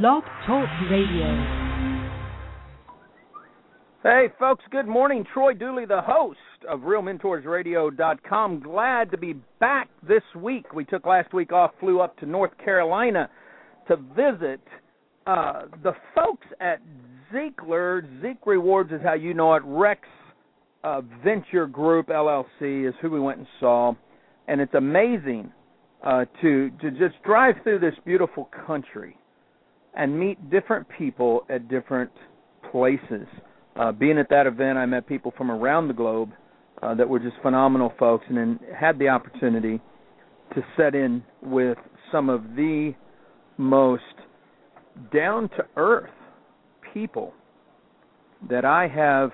Blog Talk Radio. Hey, folks, good morning. Troy Dooley, the host of RealMentorsRadio.com. Glad to be back this week. We took last week off, flew up to North Carolina to visit uh, the folks at Ziegler. ZeekRewards is how you know it. Rex uh, Venture Group LLC is who we went and saw. And it's amazing uh, to to just drive through this beautiful country and meet different people at different places. Uh, being at that event, I met people from around the globe uh, that were just phenomenal folks, and then had the opportunity to set in with some of the most down to earth people that I have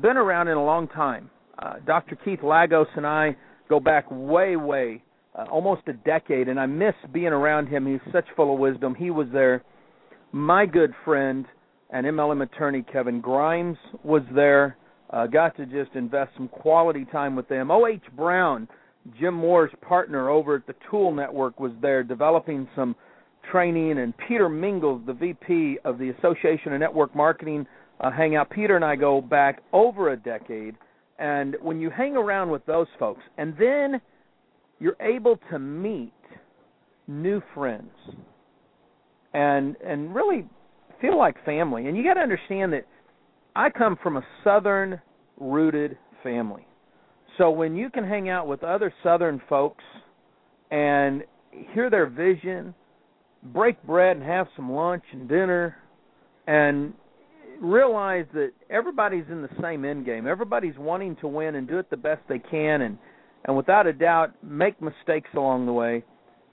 been around in a long time. Uh, Dr. Keith Lagos and I go back way, way uh, almost a decade, and I miss being around him. He's such full of wisdom. He was there. My good friend and MLM attorney Kevin Grimes was there. Uh, got to just invest some quality time with them. O.H. Brown, Jim Moore's partner over at the Tool Network, was there developing some training, and Peter Mingils, the VP of the Association of Network Marketing, uh, hang out. Peter and I go back over a decade, and when you hang around with those folks, and then you're able to meet new friends and and really feel like family. And you got to understand that I come from a southern rooted family. So when you can hang out with other southern folks and hear their vision, break bread and have some lunch and dinner and realize that everybody's in the same end game. Everybody's wanting to win and do it the best they can and and without a doubt make mistakes along the way,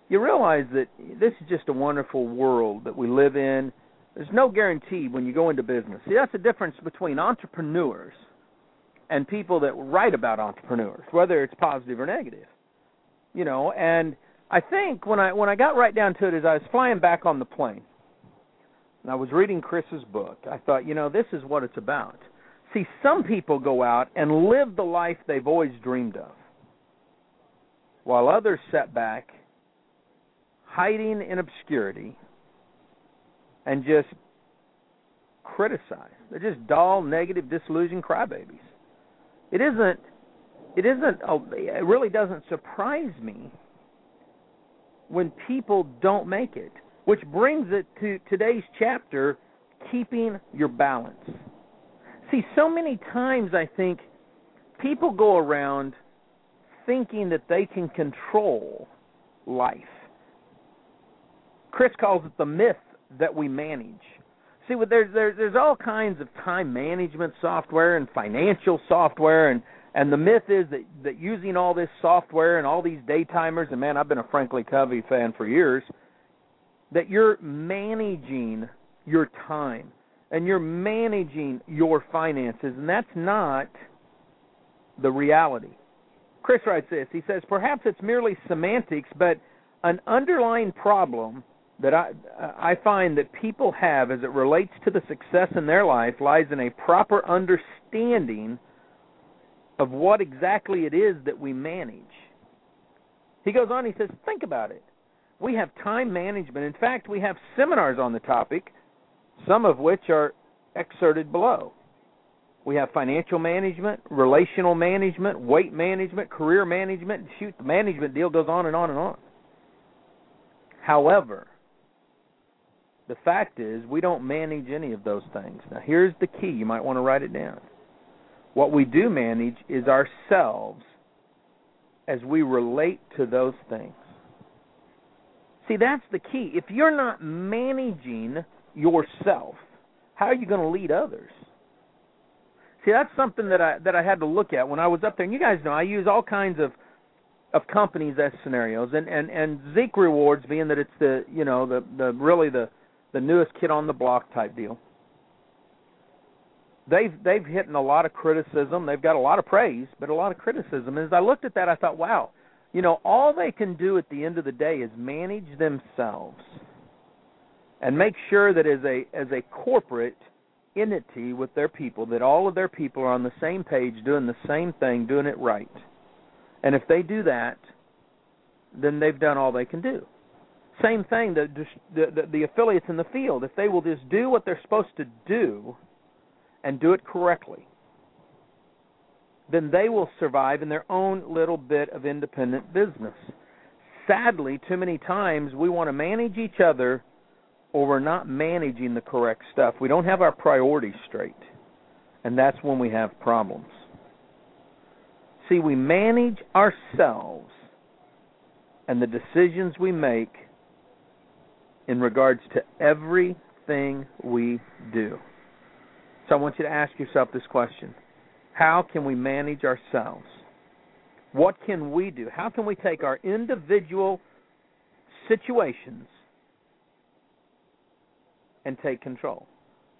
you realize that this is just a wonderful world that we live in. There's no guarantee when you go into business. See, that's the difference between entrepreneurs and people that write about entrepreneurs, whether it's positive or negative. You know, and I think when I when I got right down to it, as I was flying back on the plane, and I was reading Chris's book, I thought, you know, this is what it's about. See, some people go out and live the life they've always dreamed of while others sat back, hiding in obscurity, and just criticize. They're just dull, negative, disillusioned crybabies. It isn't. It isn't. Oh, it really doesn't surprise me when people don't make it. Which brings it to today's chapter: keeping your balance. See, so many times I think people go around thinking that they can control life. Chris calls it the myth that we manage. See, there's there's there's all kinds of time management software and financial software, and and the myth is that that using all this software and all these day timers, and man, I've been a Franklin Covey fan for years, that you're managing your time and you're managing your finances, and that's not the reality. Chris writes this. He says, perhaps it's merely semantics, but an underlying problem that I uh, I find that people have as it relates to the success in their life lies in a proper understanding of what exactly it is that we manage. He goes on, he says, think about it. We have time management. In fact, we have seminars on the topic, some of which are excerpted below. We have financial management, relational management, weight management, career management. Shoot, the management deal goes on and on and on. However, the fact is we don't manage any of those things. Now, here's the key. You might want to write it down. What we do manage is ourselves as we relate to those things. See, that's the key. If you're not managing yourself, how are you going to lead others? See, that's something that I that I had to look at when I was up there. And you guys know I use all kinds of of companies as scenarios, and and and ZeekRewards being that it's the you know the the really the the newest kid on the block type deal. They've they've hit a lot of criticism. They've got a lot of praise, but a lot of criticism. And as I looked at that, I thought, wow, you know, all they can do at the end of the day is manage themselves and make sure that as a as a corporate entity with their people, that all of their people are on the same page, doing the same thing, doing it right. And if they do that, then they've done all they can do. Same thing, the, the the the affiliates in the field, if they will just do what they're supposed to do and do it correctly, then they will survive in their own little bit of independent business. Sadly, too many times we want to manage each other or we're not managing the correct stuff. We don't have our priorities straight. And that's when we have problems. See, we manage ourselves and the decisions we make in regards to everything we do. So I want you to ask yourself this question How can we manage ourselves? What can we do? How can we take our individual situations and take control?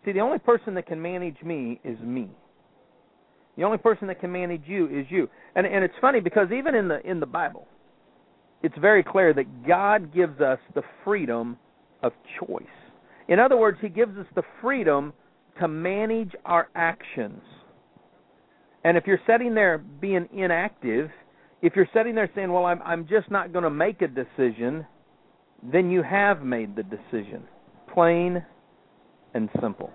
See, the only person that can manage me is me. The only person that can manage you is you. And and it's funny because even in the in the Bible, it's very clear that God gives us the freedom of choice. In other words, he gives us the freedom to manage our actions. And if you're sitting there being inactive, if you're sitting there saying, "Well, I'm I'm just not going to make a decision," then you have made the decision. Plain and simple.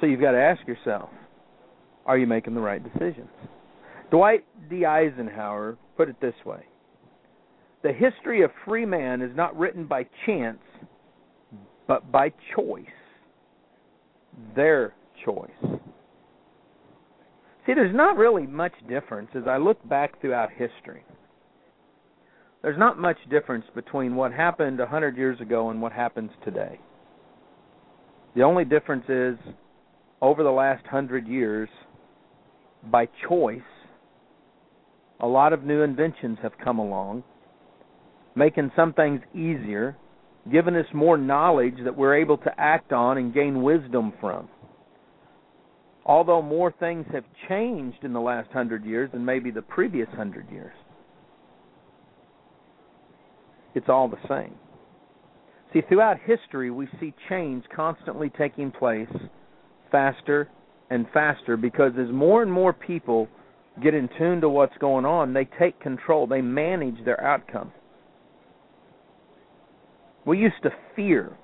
So you've got to ask yourself, are you making the right decisions? Dwight D. Eisenhower put it this way The history of free man is not written by chance, but by choice. Their choice. See, there's not really much difference as I look back throughout history. There's not much difference between what happened a hundred years ago and what happens today. The only difference is over the last hundred years, by choice, a lot of new inventions have come along, making some things easier, giving us more knowledge that we're able to act on and gain wisdom from. Although more things have changed in the last hundred years than maybe the previous hundred years, it's all the same. See, throughout history, we see change constantly taking place faster and faster because as more and more people get in tune to what's going on, they take control, they manage their outcome. We used to fear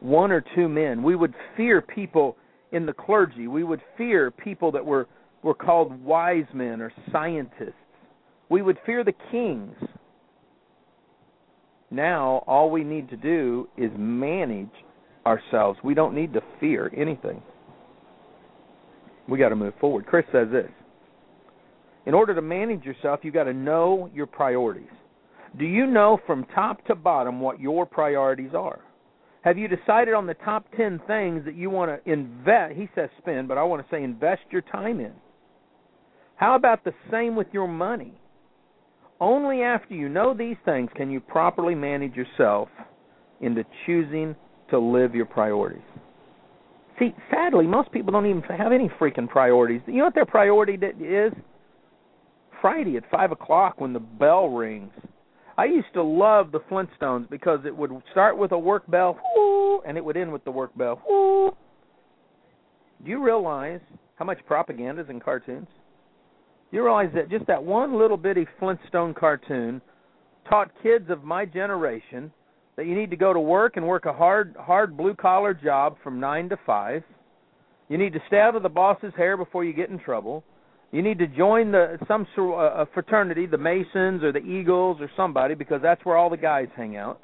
one or two men. We would fear people in the clergy. We would fear people that were, were called wise men or scientists. We would fear the kings. Now, all we need to do is manage ourselves. We don't need to fear anything. We got to move forward. Chris says this In order to manage yourself, you got to know your priorities. Do you know from top to bottom what your priorities are? Have you decided on the top 10 things that you want to invest? He says spend, but I want to say invest your time in. How about the same with your money? Only after you know these things can you properly manage yourself into choosing to live your priorities. See, sadly, most people don't even have any freaking priorities. You know what their priority is? Friday at 5 o'clock when the bell rings. I used to love the Flintstones because it would start with a work bell, whoo, and it would end with the work bell. Whoo. Do you realize how much propaganda is in cartoons? You realize that just that one little bitty Flintstone cartoon taught kids of my generation that you need to go to work and work a hard hard blue collar job from 9 to 5. You need to stay out of the boss's hair before you get in trouble. You need to join the some uh, fraternity, the Masons or the Eagles or somebody because that's where all the guys hang out.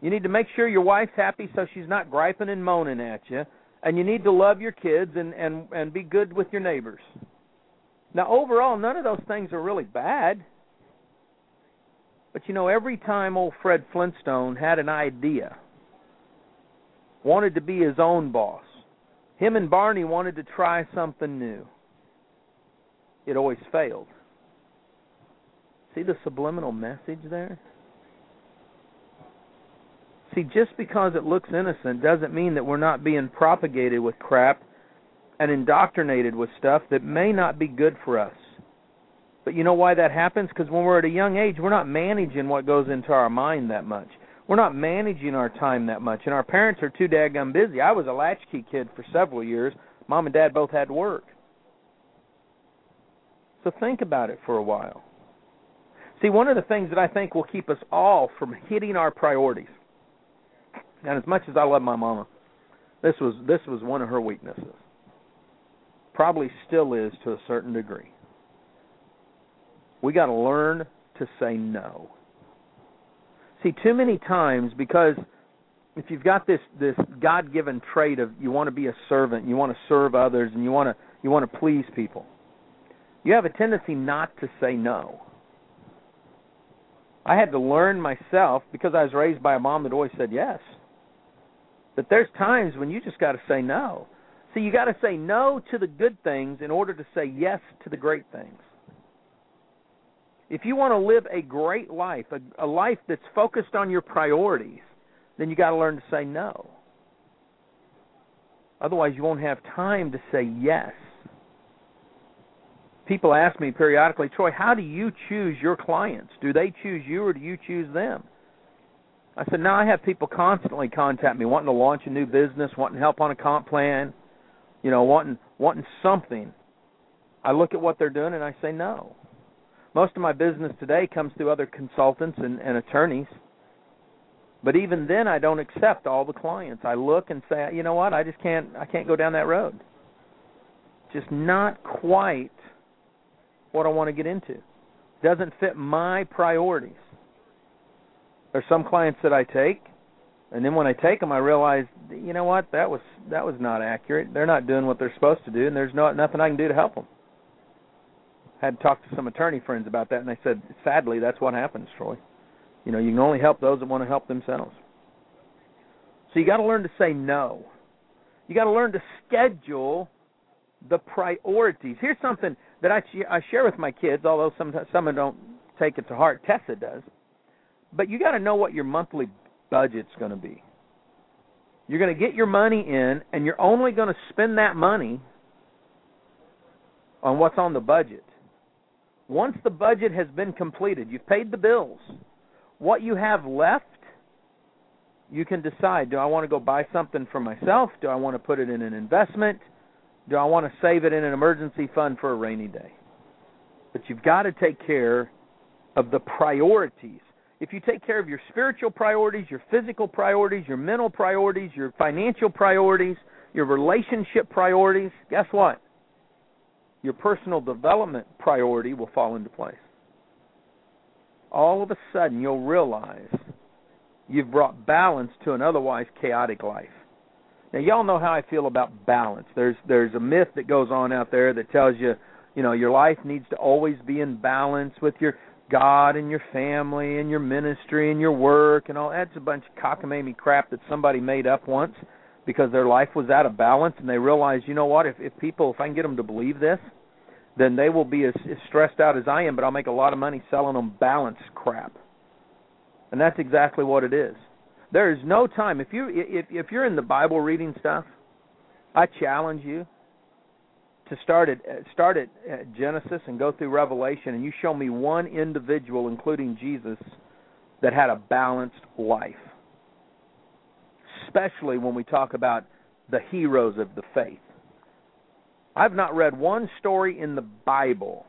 You need to make sure your wife's happy so she's not griping and moaning at you, and you need to love your kids and and and be good with your neighbors. Now, overall, none of those things are really bad. But you know, every time old Fred Flintstone had an idea, wanted to be his own boss, him and Barney wanted to try something new, it always failed. See the subliminal message there? See, just because it looks innocent doesn't mean that we're not being propagated with crap and indoctrinated with stuff that may not be good for us. But you know why that happens? Because when we're at a young age, we're not managing what goes into our mind that much. We're not managing our time that much, and our parents are too daggum busy. I was a latchkey kid for several years. Mom and dad both had to work. So think about it for a while. See, one of the things that I think will keep us all from hitting our priorities, and as much as I love my mama, this was this was one of her weaknesses. Probably still is to a certain degree. We got to learn to say no. See, too many times because if you've got this this God-given trait of you want to be a servant, you want to serve others, and you want to you want to please people, you have a tendency not to say no. I had to learn myself because I was raised by a mom that always said yes. But there's times when you just got to say no. See, you got to say no to the good things in order to say yes to the great things. If you want to live a great life, a, a life that's focused on your priorities, then you got to learn to say no. Otherwise, you won't have time to say yes. People ask me periodically, Troy, how do you choose your clients? Do they choose you or do you choose them? I said, now I have people constantly contact me wanting to launch a new business, wanting help on a comp plan, you know, wanting wanting something. I look at what they're doing and I say no. Most of my business today comes through other consultants and, and attorneys. But even then I don't accept all the clients. I look and say, you know what, I just can't I can't go down that road. Just not quite what I want to get into. Doesn't fit my priorities. There's some clients that I take, and then when I take them, I realize, you know what, that was that was not accurate. They're not doing what they're supposed to do, and there's no nothing I can do to help them. I had talked to some attorney friends about that, and they said, sadly, that's what happens, Troy. You know, you can only help those that want to help themselves. So you got to learn to say no. You got to learn to schedule the priorities. Here's something that I I share with my kids, although some some don't take it to heart. Tessa does but you got to know what your monthly budget's going to be. You're going to get your money in, and you're only going to spend that money on what's on the budget. Once the budget has been completed, you've paid the bills. What you have left, you can decide do I want to go buy something for myself? Do I want to put it in an investment? Do I want to save it in an emergency fund for a rainy day? But you've got to take care of the priorities if you take care of your spiritual priorities, your physical priorities, your mental priorities, your financial priorities, your relationship priorities, guess what? Your personal development priority will fall into place. All of a sudden, you'll realize you've brought balance to an otherwise chaotic life. Now, y'all know how I feel about balance. There's there's a myth that goes on out there that tells you, you know, your life needs to always be in balance with your God and your family and your ministry and your work and all that's a bunch of cockamamie crap that somebody made up once because their life was out of balance and they realized, you know what, if if people if I can get them to believe this, then they will be as, as stressed out as I am, but I'll make a lot of money selling them balance crap. And that's exactly what it is. There is no time if you if if you're in the Bible reading stuff, I challenge you to start at uh, start at Genesis and go through Revelation, and you show me one individual, including Jesus, that had a balanced life. Especially when we talk about the heroes of the faith. I've not read one story in the Bible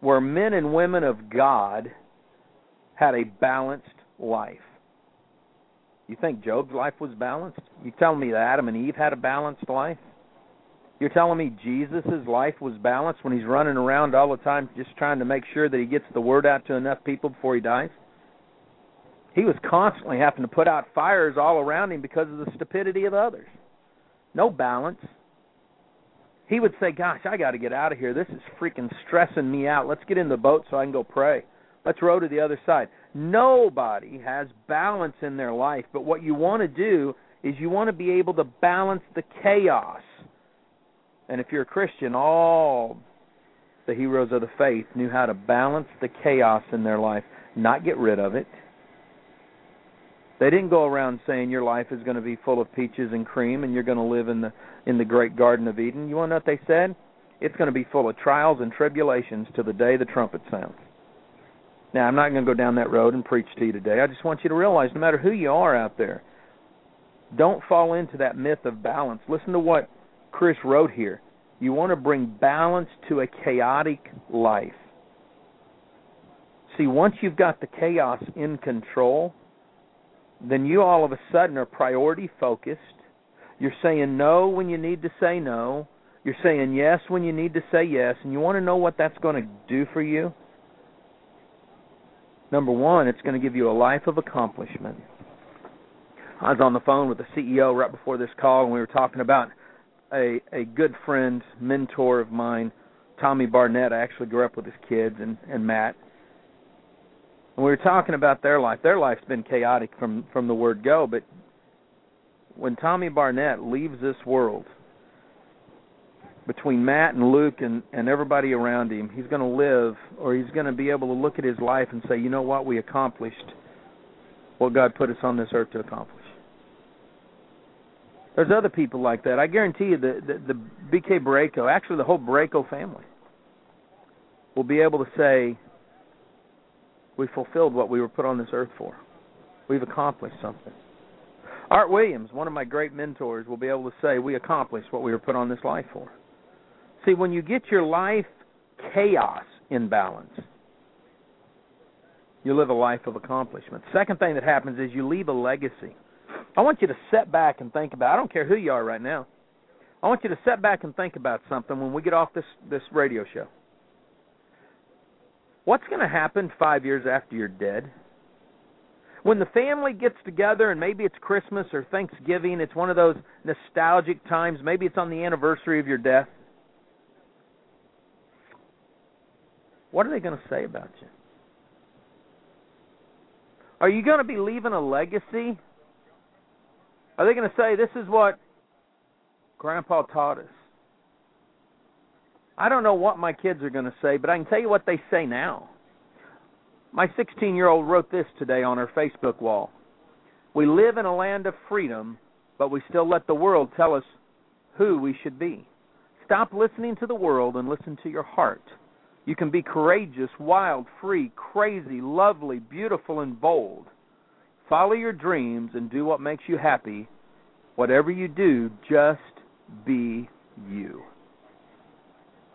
where men and women of God had a balanced life. You think Job's life was balanced? You tell me that Adam and Eve had a balanced life? You're telling me Jesus' life was balanced when he's running around all the time just trying to make sure that he gets the word out to enough people before he dies? He was constantly having to put out fires all around him because of the stupidity of others. No balance. He would say, Gosh, I got to get out of here. This is freaking stressing me out. Let's get in the boat so I can go pray. Let's row to the other side. Nobody has balance in their life, but what you want to do is you want to be able to balance the chaos and if you're a Christian, all the heroes of the faith knew how to balance the chaos in their life, not get rid of it. They didn't go around saying your life is going to be full of peaches and cream and you're going to live in the in the great garden of Eden. You want to know what they said? It's going to be full of trials and tribulations to the day the trumpet sounds. Now, I'm not going to go down that road and preach to you today. I just want you to realize no matter who you are out there, don't fall into that myth of balance. Listen to what Chris wrote here. You want to bring balance to a chaotic life. See, once you've got the chaos in control, then you all of a sudden are priority focused. You're saying no when you need to say no. You're saying yes when you need to say yes. And you want to know what that's going to do for you? Number one, it's going to give you a life of accomplishment. I was on the phone with the CEO right before this call, and we were talking about a a good friend, mentor of mine, Tommy Barnett. I actually grew up with his kids and and Matt. And we were talking about their life. Their life's been chaotic from from the word go, but when Tommy Barnett leaves this world, between Matt and Luke and and everybody around him, he's going to live or he's going to be able to look at his life and say, "You know what? We accomplished what God put us on this earth to accomplish." There's other people like that. I guarantee you the the, the BK Boreyko, actually the whole Boreyko family will be able to say we fulfilled what we were put on this earth for. We've accomplished something. Art Williams, one of my great mentors, will be able to say we accomplished what we were put on this life for. See, when you get your life chaos in balance, you live a life of accomplishment. Second thing that happens is you leave a legacy. I want you to sit back and think about. I don't care who you are right now. I want you to sit back and think about something when we get off this this radio show. What's going to happen 5 years after you're dead? When the family gets together and maybe it's Christmas or Thanksgiving, it's one of those nostalgic times, maybe it's on the anniversary of your death. What are they going to say about you? Are you going to be leaving a legacy are they going to say, this is what Grandpa taught us? I don't know what my kids are going to say, but I can tell you what they say now. My 16 year old wrote this today on her Facebook wall. We live in a land of freedom, but we still let the world tell us who we should be. Stop listening to the world and listen to your heart. You can be courageous, wild, free, crazy, lovely, beautiful, and bold. Follow your dreams and do what makes you happy. Whatever you do, just be you.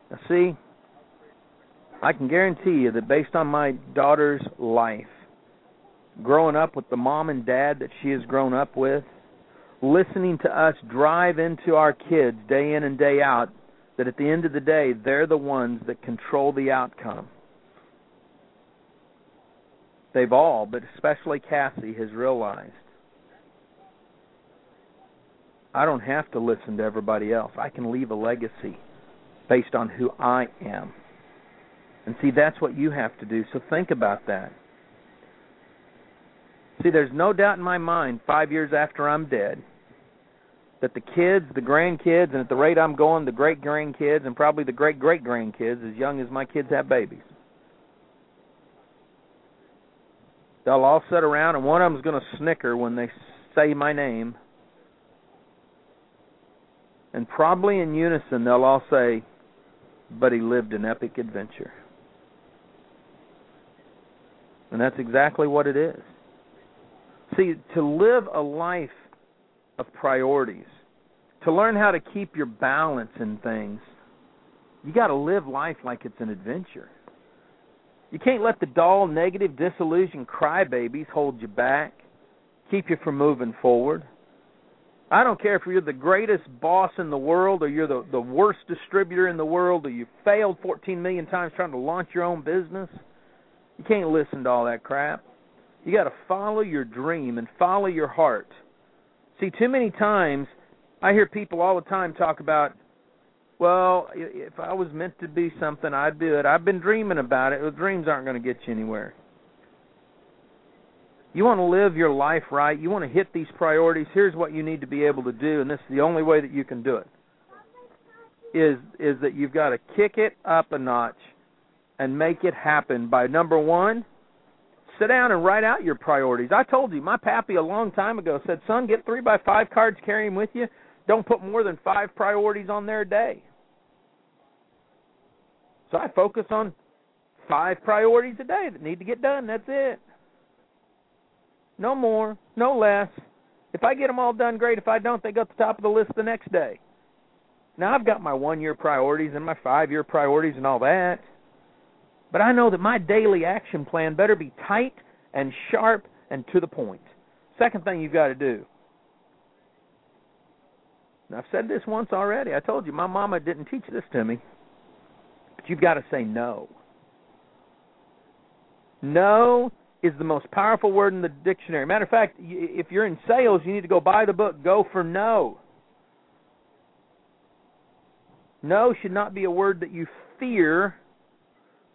Now, see, I can guarantee you that based on my daughter's life, growing up with the mom and dad that she has grown up with, listening to us drive into our kids day in and day out, that at the end of the day, they're the ones that control the outcome. They've all, but especially Cassie, has realized I don't have to listen to everybody else. I can leave a legacy based on who I am. And see, that's what you have to do. So think about that. See, there's no doubt in my mind, five years after I'm dead, that the kids, the grandkids, and at the rate I'm going, the great grandkids, and probably the great great grandkids, as young as my kids have babies, They'll all sit around, and one of them's going to snicker when they say my name. And probably in unison, they'll all say, But he lived an epic adventure. And that's exactly what it is. See, to live a life of priorities, to learn how to keep your balance in things, you got to live life like it's an adventure. You can't let the dull, negative, disillusioned crybabies hold you back, keep you from moving forward. I don't care if you're the greatest boss in the world or you're the, the worst distributor in the world or you failed 14 million times trying to launch your own business. You can't listen to all that crap. You got to follow your dream and follow your heart. See, too many times I hear people all the time talk about well, if I was meant to be something, I'd do it. I've been dreaming about it. Dreams aren't going to get you anywhere. You want to live your life right. You want to hit these priorities. Here's what you need to be able to do, and this is the only way that you can do it. Is is that you've got to kick it up a notch and make it happen by number one, sit down and write out your priorities. I told you, my pappy a long time ago said, "Son, get three by five cards, carry them with you. Don't put more than five priorities on there a day." So I focus on five priorities a day that need to get done. That's it. No more, no less. If I get them all done, great. If I don't, they go to the top of the list the next day. Now I've got my one year priorities and my five year priorities and all that. But I know that my daily action plan better be tight and sharp and to the point. Second thing you've got to do. I've said this once already. I told you my mama didn't teach this to me. But you've got to say no. No is the most powerful word in the dictionary. Matter of fact, if you're in sales, you need to go buy the book Go for No. No should not be a word that you fear.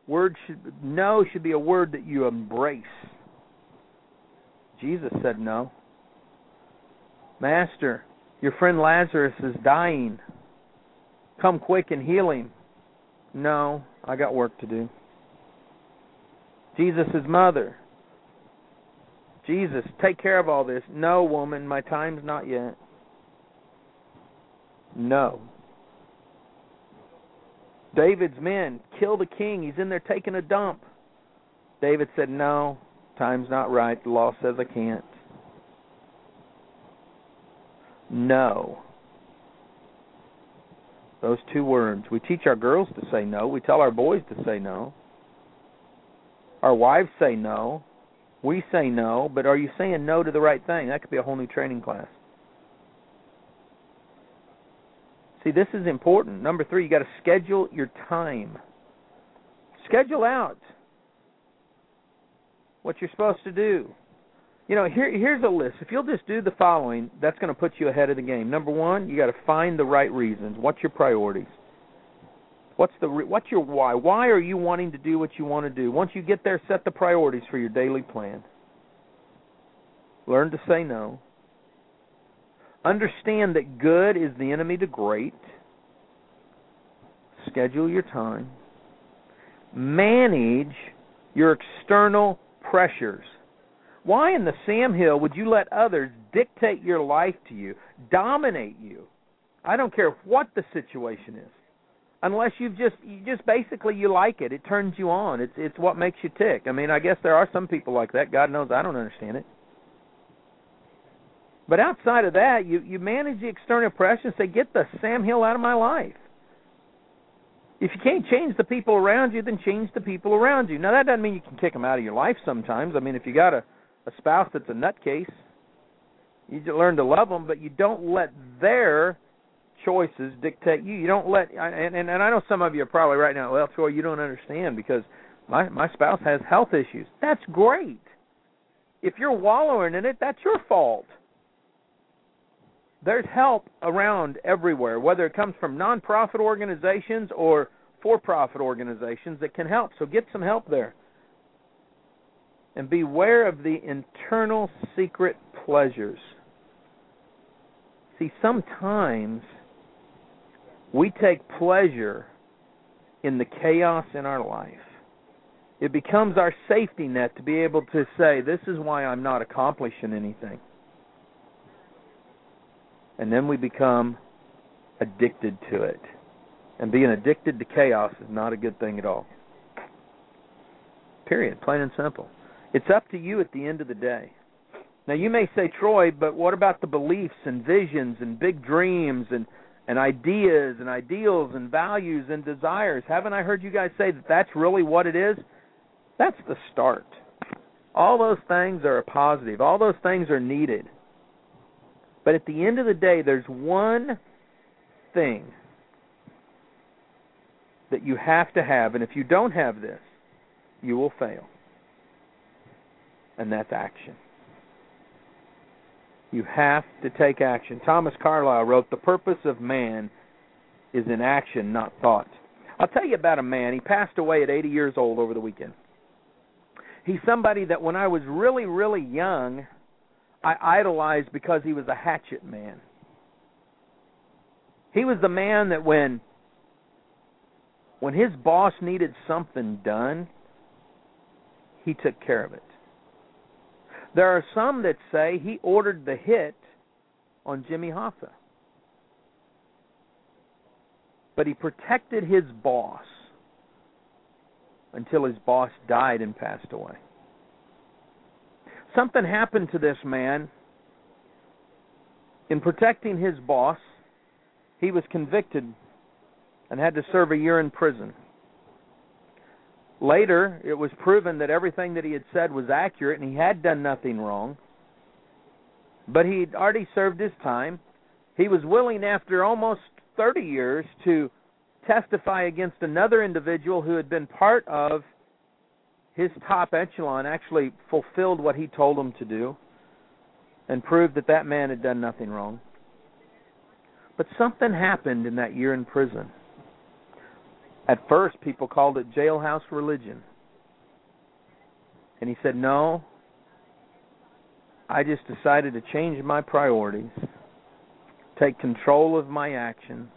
Word should no should be a word that you embrace. Jesus said no. Master, your friend Lazarus is dying. Come quick and heal him. No, I got work to do. Jesus' mother. Jesus, take care of all this. No, woman, my time's not yet. No. David's men kill the king. He's in there taking a dump. David said, No, time's not right. The law says I can't. No. Those two words. We teach our girls to say no. We tell our boys to say no. Our wives say no. We say no, but are you saying no to the right thing? That could be a whole new training class. See, this is important. Number three, you got to schedule your time. Schedule out what you're supposed to do. You know, here here's a list. If you'll just do the following, that's going to put you ahead of the game. Number one, you got to find the right reasons. What's your priorities? What's the what's your why? Why are you wanting to do what you want to do? Once you get there, set the priorities for your daily plan. Learn to say no. Understand that good is the enemy to great. Schedule your time. Manage your external pressures. Why in the Sam Hill would you let others dictate your life to you, dominate you? I don't care what the situation is. Unless you've just you just basically you like it. It turns you on. It's it's what makes you tick. I mean, I guess there are some people like that. God knows I don't understand it. But outside of that, you you manage the external pressure and say, "Get the Sam Hill out of my life." If you can't change the people around you, then change the people around you. Now that doesn't mean you can kick them out of your life. Sometimes, I mean, if you got a a spouse that's a nutcase, you learn to love them, but you don't let their choices dictate you. You don't let and and, and I know some of you are probably right now. Well, Troy, you don't understand because my my spouse has health issues. That's great. If you're wallowing in it, that's your fault. There's help around everywhere, whether it comes from nonprofit organizations or for-profit organizations that can help. So get some help there. And beware of the internal secret pleasures. See, sometimes we take pleasure in the chaos in our life. It becomes our safety net to be able to say, This is why I'm not accomplishing anything. And then we become addicted to it. And being addicted to chaos is not a good thing at all. Period. Plain and simple. It's up to you at the end of the day. Now you may say, Troy, but what about the beliefs and visions and big dreams and and ideas and ideals and values and desires. Haven't I heard you guys say that that's really what it is? That's the start. All those things are a positive. All those things are needed. But at the end of the day, there's one thing that you have to have, and if you don't have this, you will fail. And that's action. You have to take action. Thomas Carlyle wrote, The purpose of man is in action, not thought. I'll tell you about a man. He passed away at 80 years old over the weekend. He's somebody that when I was really, really young, I idolized because he was a hatchet man. He was the man that when when his boss needed something done, he took care of it. There are some that say he ordered the hit on Jimmy Hoffa. But he protected his boss until his boss died and passed away. Something happened to this man. In protecting his boss, he was convicted and had to serve a year in prison. Later, it was proven that everything that he had said was accurate and he had done nothing wrong. But he'd already served his time. He was willing, after almost 30 years, to testify against another individual who had been part of his top echelon, actually fulfilled what he told him to do, and proved that that man had done nothing wrong. But something happened in that year in prison. At first, people called it jailhouse religion. And he said, No, I just decided to change my priorities, take control of my actions,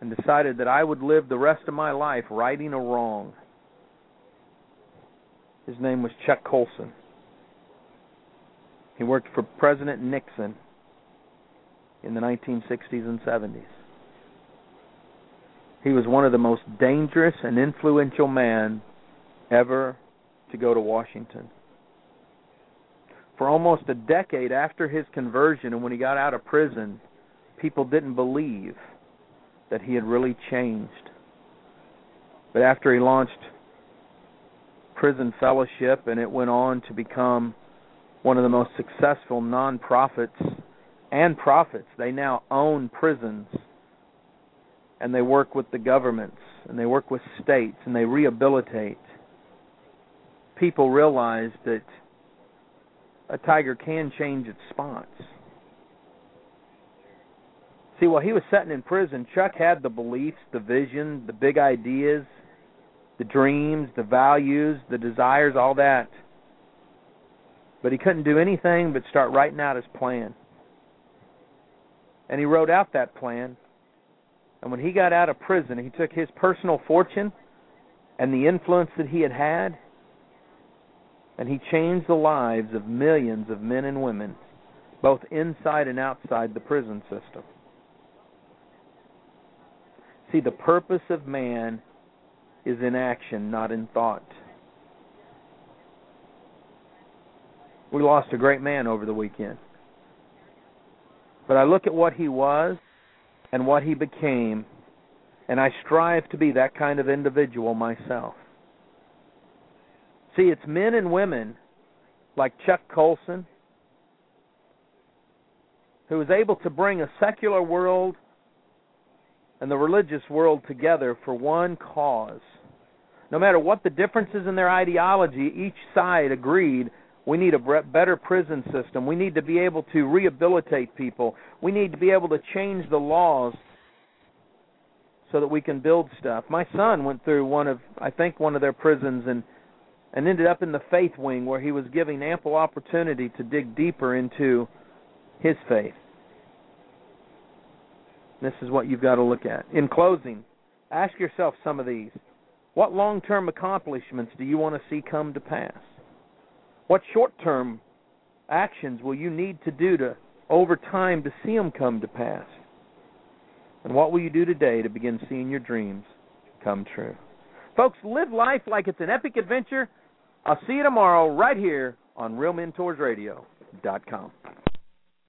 and decided that I would live the rest of my life righting a wrong. His name was Chuck Colson. He worked for President Nixon in the 1960s and 70s. He was one of the most dangerous and influential men ever to go to Washington. For almost a decade after his conversion and when he got out of prison, people didn't believe that he had really changed. But after he launched Prison Fellowship and it went on to become one of the most successful non-profits and profits, they now own prisons and they work with the governments and they work with states and they rehabilitate. People realize that a tiger can change its spots. See, while he was sitting in prison, Chuck had the beliefs, the vision, the big ideas, the dreams, the values, the desires, all that. But he couldn't do anything but start writing out his plan. And he wrote out that plan and when he got out of prison, he took his personal fortune and the influence that he had had, and he changed the lives of millions of men and women, both inside and outside the prison system. See, the purpose of man is in action, not in thought. We lost a great man over the weekend. But I look at what he was and what he became, and I strive to be that kind of individual myself. See, it's men and women like Chuck Colson who was able to bring a secular world and the religious world together for one cause. No matter what the differences in their ideology, each side agreed we need a better prison system. We need to be able to rehabilitate people. We need to be able to change the laws so that we can build stuff. My son went through one of I think one of their prisons and and ended up in the faith wing where he was given ample opportunity to dig deeper into his faith. This is what you've got to look at. In closing, ask yourself some of these. What long-term accomplishments do you want to see come to pass? What short term actions will you need to do to over time to see them come to pass? And what will you do today to begin seeing your dreams come true? Folks, live life like it's an epic adventure. I'll see you tomorrow right here on RealMentorsRadio.com.